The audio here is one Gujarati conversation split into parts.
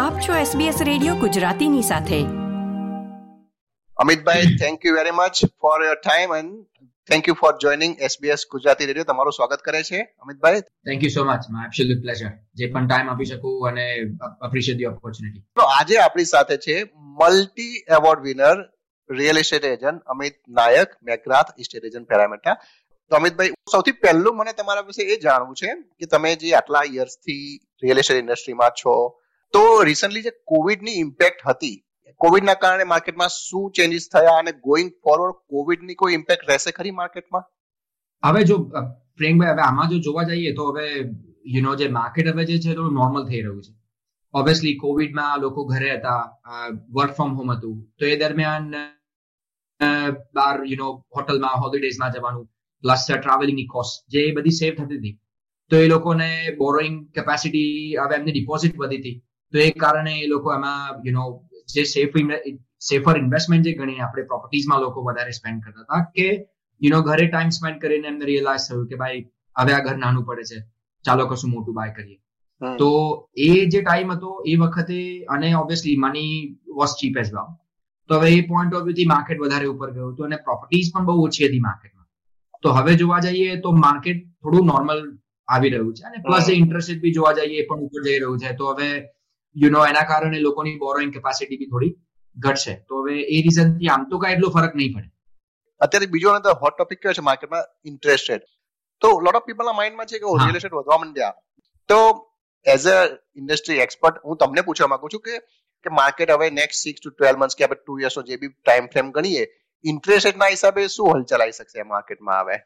આપ છો SBS રેડિયો ગુજરાતીની સાથે. Amitbhai thank you very much for your time and thank you for joining SBS Gujarati radio. તમારું સ્વાગત કરે છે. Amitbhai? Thank you so much my absolute pleasure જે પણ ટાઈમ આપી શકું અને અપ્રિશિએટ ધી ઓપોર્ચ્યુનિટી તો આજે આપણી સાથે છે multi award winner real estate agent Amit Nayak McGrath estate agent Parramatta તો અમિતભાઈ સૌથી પહેલું મને તમારા વિશે એ જાણવું છે કે તમે જે આટલા યર્સથી રિયલ એસ્ટેટ ઇન્ડસ્ટ્રીમાં છો તો રિસન્ટલી જે કોવિડની ઇમ્પેક્ટ હતી કોવિડના કારણે માર્કેટમાં શું ચેન્જીસ થયા અને ગોઈંગ ફોરવર્ડ કોવિડની કોઈ ઇમ્પેક્ટ રહેશે ખરી માર્કેટમાં હવે જો પ્રેમભાઈ હવે આમાં જો જોવા જઈએ તો હવે યુ નો જે માર્કેટ હવે જે છે થોડું નોર્મલ થઈ રહ્યું છે. ઓબ્વિયસલી કોવિડમાં લોકો ઘરે હતા વર્ક ફ્રોમ હોમ હતું. તો એ દરમિયાન બાર યુ નો હોટલમાં હોલિડેઝમાં જવાનું પ્લસ ટ્રાવેલિંગની કોસ્ટ જે બધી સેવ થતી હતી. તો એ લોકોને બોરોઈંગ કેપેસિટી હવે એમની ડિપોઝિટ વધી હતી. તો એ કારણે એ લોકો એમાં યુ નો જે સેફ સેફર ઇન્વેસ્ટમેન્ટ જે ગણીને આપણે પ્રોપર્ટીઝમાં લોકો વધારે સ્પેન્ડ કરતા હતા કે યુ નો ઘરે ટાઈમ સ્પેન્ડ કરીને એમને રિયલાઇઝ થયું કે ભાઈ હવે આ ઘર નાનું પડે છે. ચાલો કશું મોટું બાય કરીએ. તો એ જે ટાઈમ હતો એ વખતે અને obviously money was cheap as well તો હવે એ પોઈન્ટ ઓફ વ્યૂથી માર્કેટ વધારે ઉપર ગયું હતું અને પ્રોપર્ટીઝ પણ બહુ ઓછી હતી માર્કેટમાં તો હવે જોવા જઈએ તો માર્કેટ થોડું નોર્મલ આવી રહ્યું છે અને પ્લસ એ ઇન્ટરેસ્ટ બી જોવા જઈએ એ પણ ઉપર જઈ રહ્યું છે. તો હવે યુ નો એના કારણે લોકોની બોરોઈંગ કેપેસિટી બી થોડી ઘટશે. તો હવે એ રીઝનથી આમ તો કાંઈ એટલો ફરક નહીં પડે. અત્યારે બીજો હોટ ટોપિક કયો છે? માર્કેટમાં ઇન્ટરેસ્ટ રેટ તો લોટ ઓફ પીપલના માઇન્ડમાં છે કે રિયલ એસ્ટેટ વધવા માંડ્યા તો એઝ અ ઇન્ડસ્ટ્રી એક્સપર્ટ હું તમને પૂછવા માંગુ છું કે કે માર્કેટ હવે next six to twelve months કે આપણે ટુ યર્સનો જે બી ટાઈમ ફ્રેમ ગણીએ ઇન્ટરેસ્ટ રેટના હિસાબે શું હલચલ આવી શકશે માર્કેટમાં હવે?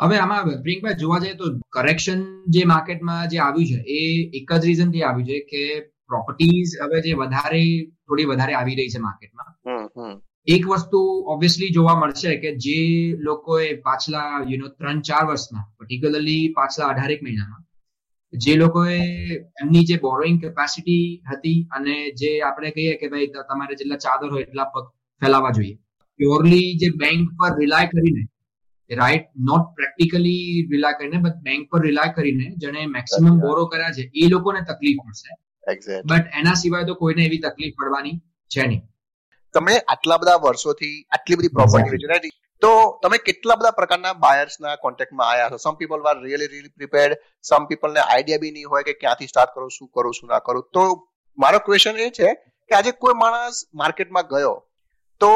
હવે આમાં પ્રિયંકભાઈ જોવા જઈએ તો કરેક્શન જે માર્કેટમાં જે આવ્યું છે એ એક જ રીઝનથી આવ્યું છે કે પ્રોપર્ટીઝ હવે જે વધારે થોડી વધારે આવી રહી છે માર્કેટમાં એક વસ્તુ ઓબ્વિયસલી જોવા મળશે કે જે લોકોએ પાછલા યુ નો ત્રણ ચાર વર્ષમાં પર્ટિક્યુલરલી પાછલા અઢારેક મહિનામાં જે લોકોએ એમની જે બોરોઈંગ કેપેસિટી હતી અને જે આપણે કહીએ કે ભાઈ તમારે જેટલા ચાદર હોય એટલા પગ ફેલાવા જોઈએ. પ્યોરલી જે બેંક પર રિલાય કરીને રાઈટ નોટ પ્રેક્ટિકલી રિલાય કરીને બટ બેંક પર રિલાય કરીને જેને મેક્સિમમ બોરો કર્યા છે એ લોકોને તકલીફ પડશે. બટ એના સિવાય તો કોઈને એવી તકલીફ પડવાની છે નહીં. તમે આટલા બધા વર્ષોથી આટલી બધી પ્રોપર્ટી વેચી તો તમે કેટલા બધા પ્રકારના બાયર્સના કોન્ટેક્ટમાં આવ્યા છો? Some people were really really prepared some પીપલને idea બી નહીં હોય કે ક્યાંથી સ્ટાર્ટ કરું શું કરું શું ના કરું. તો મારો ક્વેશ્ચન એ છે કે આજે કોઈ માણસ માર્કેટમાં ગયો તો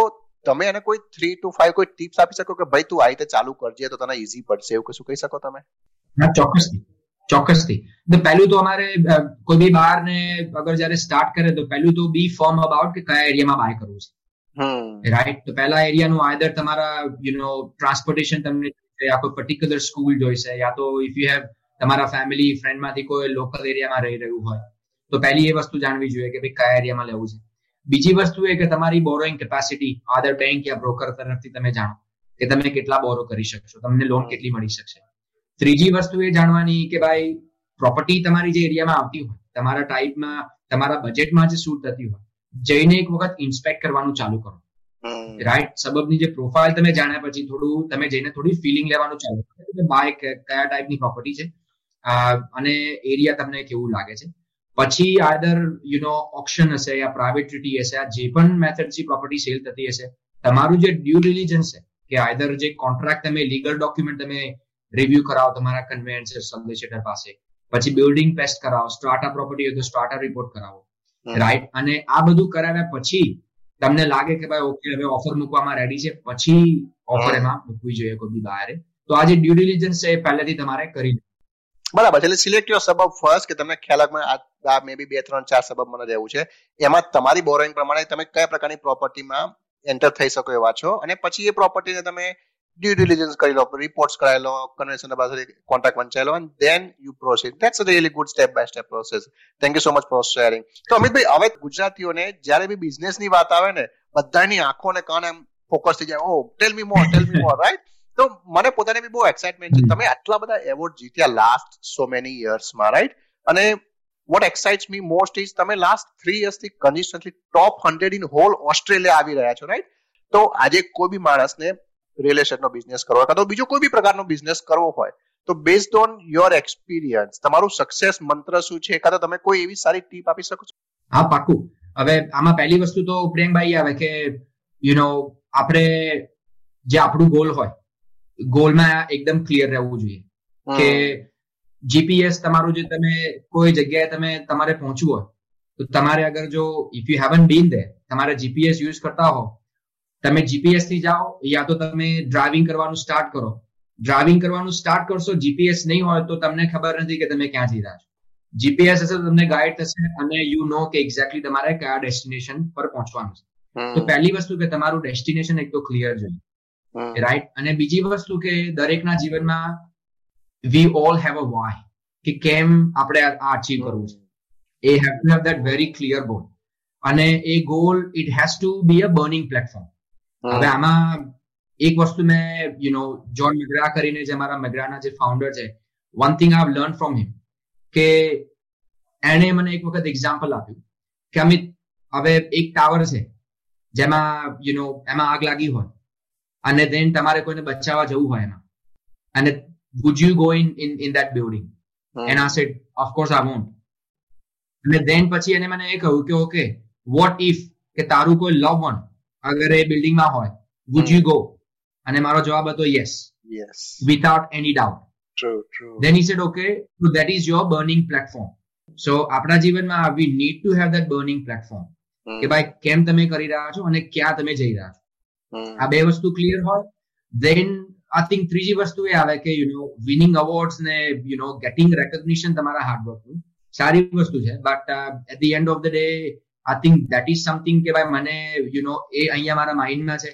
તમે એને કોઈ થ્રી ટુ ફાઈવ કોઈ ટિપ્સ આપી શકો કે ભાઈ તું આ રીતે ચાલુ કરજે તો તને ઈઝી પડશે? એવું કશું કહી શકો તમે? ચોક્કસથી. ચોક્કસથી તો પહેલું તો અમારે કોઈ બી બહાર ને અગર જયારે સ્ટાર્ટ કરે તો પહેલું તો બી ફોર્મ અબાઉટ કે કયા એરિયામાં બાય કરવું છે. રાઈટ તો પહેલા એરિયાનું આધર તમારા યુ નો ટ્રાન્સપોર્ટેશન તમને યા કોઈ પર્ટિક્યુલર સ્કૂલ જોઈશે યા તો ઇફ યુ હેવ તમારા ફેમિલી ફ્રેન્ડમાંથી કોઈ લોકલ એરિયામાં રહી રહ્યું હોય તો પહેલી એ વસ્તુ જાણવી જોઈએ કે ભાઈ કયા એરિયામાં લેવું છે. બીજી વસ્તુ એ કે તમારી બોરોઈંગ કેપેસિટી આધર બેંક યા બ્રોકર તરફથી તમે જાણો કે તમે કેટલા બોરો કરી શકશો તમને લોન કેટલી મળી શકશે. ત્રીજી વસ્તુ એ જાણવાની કે ભાઈ પ્રોપર્ટી તમારી જે એરિયામાં આવતી હોય તમારા ટાઈપમાં તમારા બજેટમાં જે શૂટ થતી હોય જઈને એક વખત ઇન્સ્પેક્ટ કરવાનું ચાલુ કરો. રાઈટ સબબની જે પ્રોફાઇલ તમે જાણ્યા પછી થોડું તમે જઈને થોડી ફિલિંગ લેવાનું ચાલુ કરો. કે બાય કયા ટાઈપની પ્રોપર્ટી છે? અને એરિયા તમને કેવું લાગે છે? પછી આદર યુ નો ઓપ્શન હશે યા પ્રાઇવેટિટી હશે આ જે પણ મેથડથી પ્રોપર્ટી સેલ થતી હશે તમારું જે ડ્યુ ડિલિજન્સ છે કે આઈધર જે કોન્ટ્રાક્ટ તમે લીગલ ડોક્યુમેન્ટ તમે રિવ્યુ કરાવો તમારા કન્વેન્સર સબલિસિટર પાસે. પછી બિલ્ડિંગ પેસ્ટ કરાવો સ્ટ્રાટા પ્રોપર્ટી હોય તો સ્ટ્રાટા રિપોર્ટ કરાવો. રાઈટ અને આ બધું કરાવ્યા પછી તમને લાગે કે ભાઈ ઓકે હવે ઓફર મૂકવામાં રેડી છે પછી ઓફર એમાં મૂકવી જોઈએ કોઈ બી બહાર તો આ જે ડ્યુ ડિલિજન્સ છે એ પહેલેથી તમારે કરી બરાબર એટલે સિલેક્ટ યોર સબબ ફર્સ્ટ કે તમને ખ્યાલ આ મે બી બે ત્રણ ચાર સબબ મને રહેવું છે. એમાં તમારી બોરોઈંગ પ્રમાણે તમે કયા પ્રકારની પ્રોપર્ટીમાં એન્ટર થઈ શકો એવા છો? અને પછી એ પ્રોપર્ટીને તમે ડ્યુ ડિલિજન્સ કરી લો રિપોર્ટ્સ કરાવી લો કન્વેન્શન પાસે કોન્ટ્રાક્ટ વંચાઈ લો and then you proceed that's a really good step by step process thank you so much for sharing તો અમિતભાઈ હવે ગુજરાતીઓને જ્યારે બી બિઝનેસની વાત આવે ને બધાની આંખો ને કાન એમ ફોકસ થઈ જાય. ઓ tell me more tell me more right તો મને પોતાને બી બહુ એક્સાઇટમેન્ટ છે. તમે આટલા બધા એવોર્ડ જીત્યા લાસ્ટ સો મેની યર્સમાં રાઈટ અને what excites me most is તમે last three યર્સથી consistently top hundred in whole Australia આવી રહ્યા છો રાઈટ તો આજે કોઈ બી માણસને રિયલ એસ્ટેટનો બિઝનેસ કરવો હોય. કાં તો બીજો કોઈ બી પ્રકારનો બિઝનેસ કરવો હોય તો બેઝડ ઓન યોર એક્સપિરિયન્સ તમારું સક્સેસ મંત્ર શું છે? કાં તો તમે કોઈ એવી સારી ટીપ આપી શકો છો? હા પાકું. હવે આમાં પહેલી વસ્તુ તો પ્રેમભાઈ આવે કે યુ નો આપણે જે આપણું ગોલ હોય ગોલમાં એકદમ ક્લિયર રહેવું જોઈએ. કે જીપીએસ તમારું જે તમે કોઈ જગ્યાએ તમે તમારે પહોંચવું હોય તો તમારે અગર જો if you haven't been there તમારે જીપીએસ યુઝ કરતા હો તમે જીપીએસથી જાઓ યા તો તમે ડ્રાઇવિંગ કરવાનું સ્ટાર્ટ કરો. ડ્રાઇવિંગ કરવાનું સ્ટાર્ટ કરશો જીપીએસ નહીં હોય તો તમને ખબર નથી કે તમે ક્યાં જઈ રહ્યા છો. જીપીએસ હશે તો તમને ગાઈડ થશે અને યુ નો કે એક્ઝેક્ટલી તમારે કયા ડેસ્ટિનેશન પર પહોંચવાનું છે. તો પહેલી વસ્તુ કે તમારું ડેસ્ટિનેશન એક તો ક્લિયર જોઈએ. રાઈટ અને બીજી વસ્તુ કે દરેકના જીવનમાં we all have a why કે કેમ આપણે આ અચીવ કરવું છે. એ have to have that very clear goal અને એ goal it has to be a burning platform હવે આમાં એક વસ્તુ મેં યુ નો જોન મેગ્રા કરીને જે મારા મેગ્રાના જે ફાઉન્ડર છે one thing I learn from him કે એણે મને એક વખત એક્ઝામ્પલ આપ્યું કે અમિત હવે એક ટાવર છે જેમાં યુ નો એમાં આગ લાગી હોય અને દેન તમારે કોઈને બચાવવા જવું હોય એમાં. અને would you go in in in that building and I said of course I want અને દેન પછી એને મને એ કહ્યું કે ઓકે વોટ ઇફ કે તારું કોઈ લવ વન અગર એ બિલ્ડિંગમાં હોય વુડ યુ ગો અને મારો જવાબ હતો yes yes without any doubt True, true. Then he said, okay, so that is your burning platform. So આપણા જીવનમાં we need to have that burning platform કે ભાઈ કેમ તમે કરી રહ્યા છો અને ક્યાં તમે જઈ રહ્યા છો? આ બે વસ્તુ ક્લિયર હોય દેન આઈ થિંક ત્રીજી વસ્તુ એ આવે કે યુ નો વિનિંગ અવોર્ડ્સ ને યુ નો ગેટિંગ રેકોગ્નિશન તમારા હાર્ડવર્કનું સારી વસ્તુ છે but at the end of the day I think that is something કે ભાઈ મને યુ નો એ અહીંયા મારા માઇન્ડમાં છે.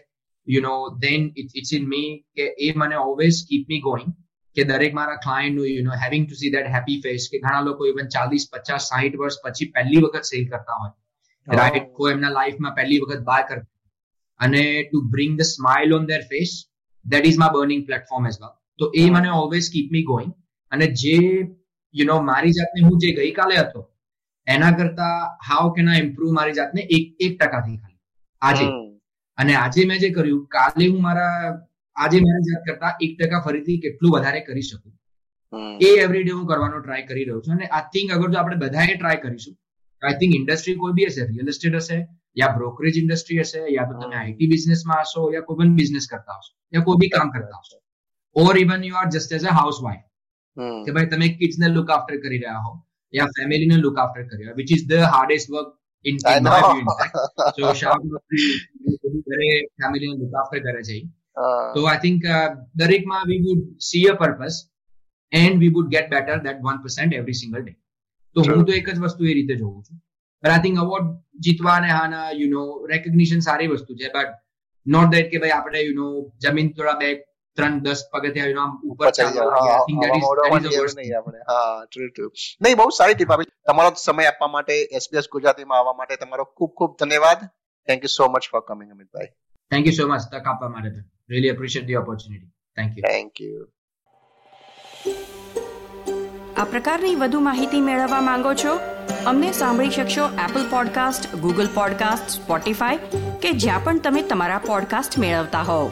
You know then it's in me કે એ મને ઓલવેઝ કીપ મી ગોઈંગ કે દરેક મારા ક્લાયન્ટનું you know having to see that happy face કે ઘણા લોકો ઇવન ચાલીસ પચાસ સાહીઠ વર્ષ પછી પહેલી વખત સેલ કરતા હોય. રાઈટ કોઈ એમના લાઈફમાં પહેલી વખત બાય કરતા અને to bring the smile on their face that is my burning platform as well તો એ મને ઓલવેઝ કીપ મી ગોઈંગ અને જે યુ નો મારી જાતને હું જે ગઈકાલે હતો એના કરતા હાઉ કેન આઈ ઇમ્પ્રુવ મારી જાતને એક એક ટકાથી ખાલી. આજે. અને આજે મેં જે કર્યું કાલે હું મારા આજે મારી જાત કરતા એક ટકા ફરીથી કેટલું વધારે કરી શકું. એ એવરીડે હું કરવાનો ટ્રાય કરી રહ્યો છું. અને આઈ થિંક અગર જો આપણે બધાએ ટ્રાય કરીશું આઈ થિંક ઇન્ડસ્ટ્રી કોઈ બી હશે રિયલ એસ્ટેટ હશે યા બ્રોકરેજ ઇન્ડસ્ટ્રી હશે યા તો તમે આઈટી બિઝનેસમાં હશો યા કોઈ પણ બિઝનેસ કરતા હશો યા કોઈ બી કામ કરતા હશો. Or even you are just as a housewife કે ભાઈ તમે કિડ્સને લુક આફ્ટર કરી રહ્યા હો. યા ફેમિલીને લુક આફ્ટર કરી રહ્યા which is the hardest work in in fact so shout ઘરે ફેમિલીને લુક આફ્ટર કરે છે તો આઈ થિંક દરેકમાં we would see a purpose and we would get better one percent every single day તો હું તો એક જ વસ્તુ એ રીતે જોઉં છું બટ આઈ થિંક અવોર્ડ જીતવા અને હાના યુ નો રેકોગ્નિશન સારી વસ્તુ છે બટ નોટ દેટ કે ભાઈ આપણે યુ નો જમીન થોડા બે ત્રણ દસ પગથિયા આમ ઉપર નહીં બહુ સારી ટીપ આપી. તમારો સમય આપવા માટે એસબીએસ ગુજરાતીમાં આવવા માટે તમારો ખૂબ ખૂબ ધન્યવાદ. Thank you so much for coming Amitbhai. Thank you so much તક આપવા માટે really appreciate the opportunity thank you thank you આ પ્રકારની વધુ માહિતી મેળવવા માંગો છો? અમને સાંભળી શકશો Apple podcast Google podcast Spotify કે જ્યાં પણ તમે તમારા પોડકાસ્ટ મેળવતા હોવ.